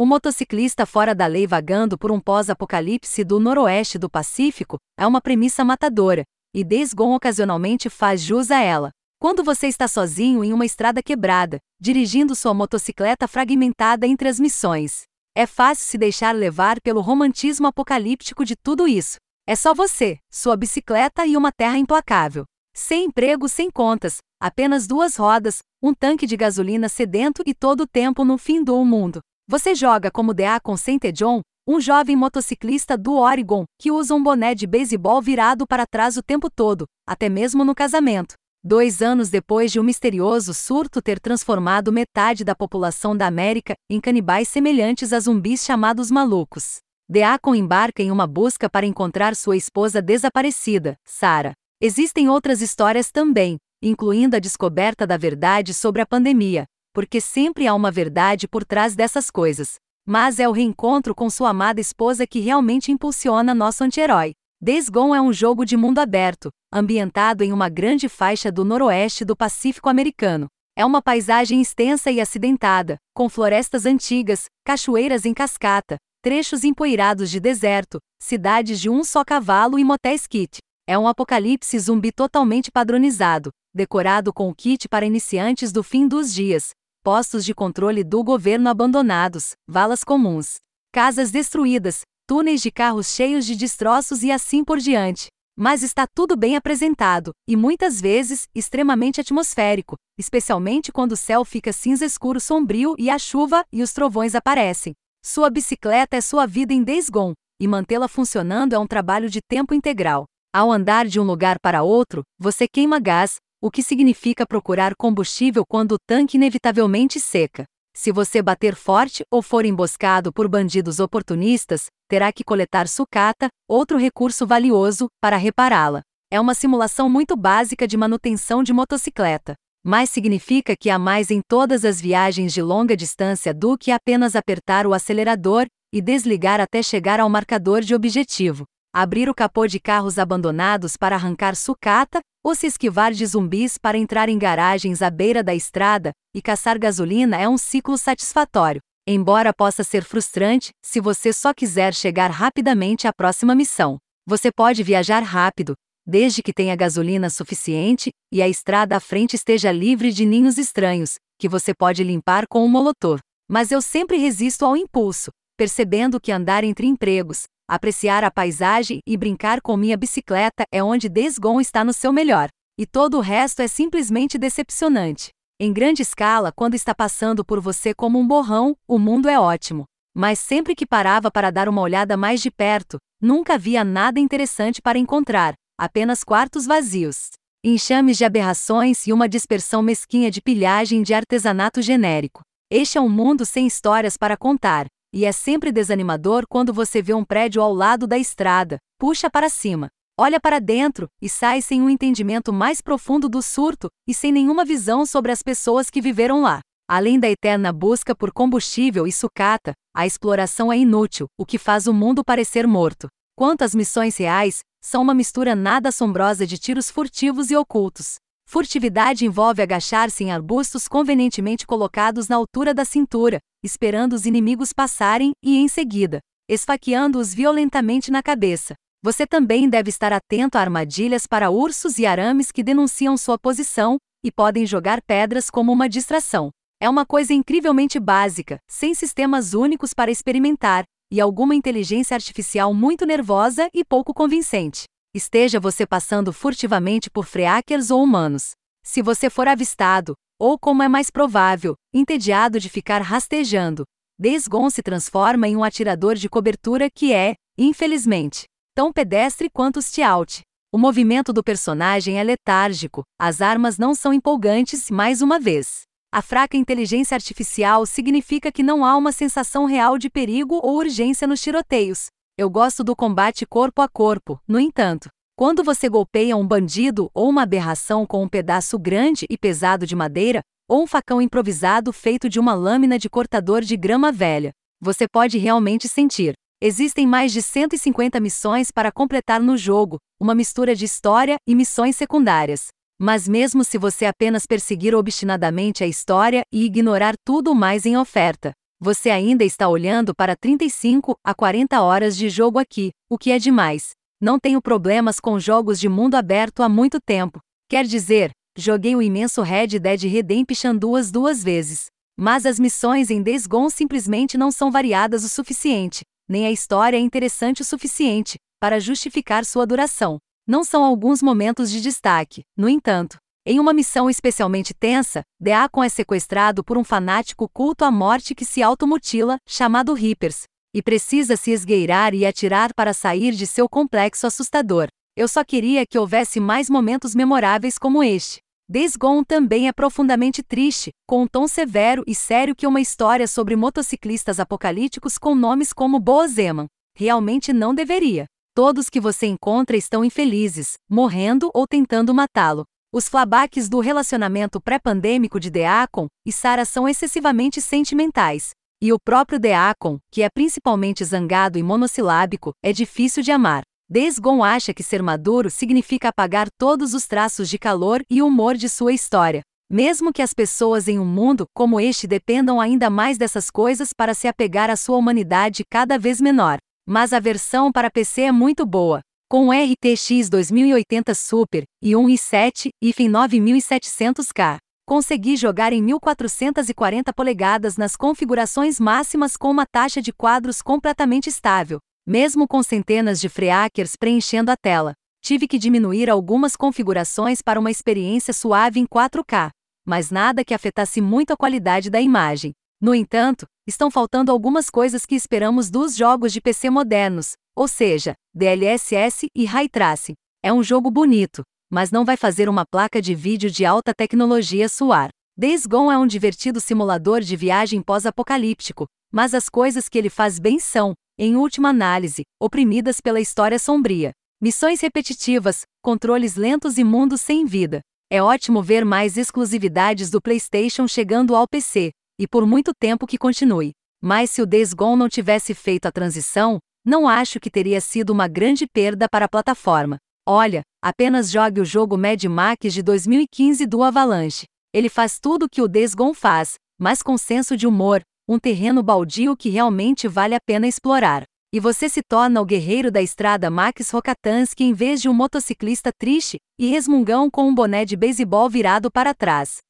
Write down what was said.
O motociclista fora da lei vagando por um pós-apocalipse do noroeste do Pacífico é uma premissa matadora, e Days ocasionalmente faz jus a ela. Quando você está sozinho em uma estrada quebrada, dirigindo sua motocicleta fragmentada entre as missões, é fácil se deixar levar pelo romantismo apocalíptico de tudo isso. É só você, sua bicicleta e uma terra implacável. Sem emprego, sem contas, apenas duas rodas, um tanque de gasolina sedento e todo o tempo no fim do mundo. Você joga como Deacon St. John, um jovem motociclista do Oregon que usa um boné de beisebol virado para trás o tempo todo, até mesmo no casamento. Dois anos depois de um misterioso surto ter transformado metade da população da América em canibais semelhantes a zumbis chamados malucos. Deacon embarca em uma busca para encontrar sua esposa desaparecida, Sarah. Existem outras histórias também, incluindo a descoberta da verdade sobre a pandemia, porque sempre há uma verdade por trás dessas coisas. Mas é o reencontro com sua amada esposa que realmente impulsiona nosso anti-herói. Days Gone é um jogo de mundo aberto, ambientado em uma grande faixa do noroeste do Pacífico americano. É uma paisagem extensa e acidentada, com florestas antigas, cachoeiras em cascata, trechos empoeirados de deserto, cidades de um só cavalo e motéis kit. É um apocalipse zumbi totalmente padronizado, decorado com o kit para iniciantes do fim dos dias, postos de controle do governo abandonados, valas comuns, casas destruídas, túneis de carros cheios de destroços e assim por diante. Mas está tudo bem apresentado, e muitas vezes extremamente atmosférico, especialmente quando o céu fica cinza escuro sombrio e a chuva e os trovões aparecem. Sua bicicleta é sua vida em Days Gone, e mantê-la funcionando é um trabalho de tempo integral. Ao andar de um lugar para outro, você queima gás, o que significa procurar combustível quando o tanque inevitavelmente seca. Se você bater forte ou for emboscado por bandidos oportunistas, terá que coletar sucata, outro recurso valioso, para repará-la. É uma simulação muito básica de manutenção de motocicleta, mas significa que há mais em todas as viagens de longa distância do que apenas apertar o acelerador e desligar até chegar ao marcador de objetivo. Abrir o capô de carros abandonados para arrancar sucata, ou se esquivar de zumbis para entrar em garagens à beira da estrada e caçar gasolina é um ciclo satisfatório, embora possa ser frustrante se você só quiser chegar rapidamente à próxima missão. Você pode viajar rápido, desde que tenha gasolina suficiente e a estrada à frente esteja livre de ninhos estranhos, que você pode limpar com um molotor. Mas eu sempre resisto ao impulso, percebendo que andar entre empregos, apreciar a paisagem e brincar com minha bicicleta é onde Desgon está no seu melhor. E todo o resto é simplesmente decepcionante. Em grande escala, quando está passando por você como um borrão, o mundo é ótimo. Mas sempre que parava para dar uma olhada mais de perto, nunca havia nada interessante para encontrar, apenas quartos vazios, enxames de aberrações e uma dispersão mesquinha de pilhagem de artesanato genérico. Este é um mundo sem histórias para contar, e é sempre desanimador quando você vê um prédio ao lado da estrada, puxa para cima, olha para dentro e sai sem um entendimento mais profundo do surto e sem nenhuma visão sobre as pessoas que viveram lá. Além da eterna busca por combustível e sucata, a exploração é inútil, o que faz o mundo parecer morto. Quanto às missões reais, são uma mistura nada assombrosa de tiros furtivos e ocultos. Furtividade envolve agachar-se em arbustos convenientemente colocados na altura da cintura, esperando os inimigos passarem e, em seguida, esfaqueando-os violentamente na cabeça. Você também deve estar atento a armadilhas para ursos e arames que denunciam sua posição e podem jogar pedras como uma distração. É uma coisa incrivelmente básica, sem sistemas únicos para experimentar, e alguma inteligência artificial muito nervosa e pouco convincente esteja você passando furtivamente por freakers ou humanos. Se você for avistado, ou como é mais provável, entediado de ficar rastejando, Desgon se transforma em um atirador de cobertura que é, infelizmente, tão pedestre quanto Stialt. O movimento do personagem é letárgico, as armas não são empolgantes, mais uma vez. A fraca inteligência artificial significa que não há uma sensação real de perigo ou urgência nos tiroteios, eu gosto do combate corpo a corpo, no entanto. Quando você golpeia um bandido ou uma aberração com um pedaço grande e pesado de madeira, ou um facão improvisado feito de uma lâmina de cortador de grama velha, você pode realmente sentir. Existem mais de 150 missões para completar no jogo, uma mistura de história e missões secundárias. Mas mesmo se você apenas perseguir obstinadamente a história e ignorar tudo mais em oferta, Você ainda está olhando para 35 a 40 horas de jogo aqui, o que é demais. Não tenho problemas com jogos de mundo aberto há muito tempo. Quer dizer, joguei o imenso Red Dead Redemption duas duas vezes. Mas as missões em Days Gone simplesmente não são variadas o suficiente, nem a história é interessante o suficiente para justificar sua duração. Não são alguns momentos de destaque, no entanto. Em uma missão especialmente tensa, Deacon é sequestrado por um fanático culto à morte que se automutila, chamado Reapers, e precisa se esgueirar e atirar para sair de seu complexo assustador. Eu só queria que houvesse mais momentos memoráveis como este. Days Gone também é profundamente triste, com um tom severo e sério que uma história sobre motociclistas apocalípticos com nomes como Boazeman. Realmente não deveria. Todos que você encontra estão infelizes, morrendo ou tentando matá-lo. Os flabacks do relacionamento pré-pandêmico de Deacon e Sarah são excessivamente sentimentais. E o próprio Deacon, que é principalmente zangado e monossilábico, é difícil de amar. Desgon acha que ser maduro significa apagar todos os traços de calor e humor de sua história. Mesmo que as pessoas em um mundo como este dependam ainda mais dessas coisas para se apegar à sua humanidade cada vez menor. Mas a versão para PC é muito boa. Com RTX 2080 Super e 1 i7 e 9700K. Consegui jogar em 1440 polegadas nas configurações máximas com uma taxa de quadros completamente estável, mesmo com centenas de freakers preenchendo a tela, tive que diminuir algumas configurações para uma experiência suave em 4K, mas nada que afetasse muito a qualidade da imagem. No entanto, estão faltando algumas coisas que esperamos dos jogos de PC modernos, ou seja, DLSS e Ray Tracing. É um jogo bonito, mas não vai fazer uma placa de vídeo de alta tecnologia suar. Days Gone é um divertido simulador de viagem pós-apocalíptico, mas as coisas que ele faz bem são, em última análise, oprimidas pela história sombria. Missões repetitivas, controles lentos e mundos sem vida. É ótimo ver mais exclusividades do PlayStation chegando ao PC, e por muito tempo que continue. Mas se o Days Gone não tivesse feito a transição, não acho que teria sido uma grande perda para a plataforma. Olha, apenas jogue o jogo Mad Max de 2015 do Avalanche. Ele faz tudo o que o Days faz, mas com senso de humor, um terreno baldio que realmente vale a pena explorar. E você se torna o guerreiro da estrada Max Rokatansky em vez de um motociclista triste e resmungão com um boné de beisebol virado para trás.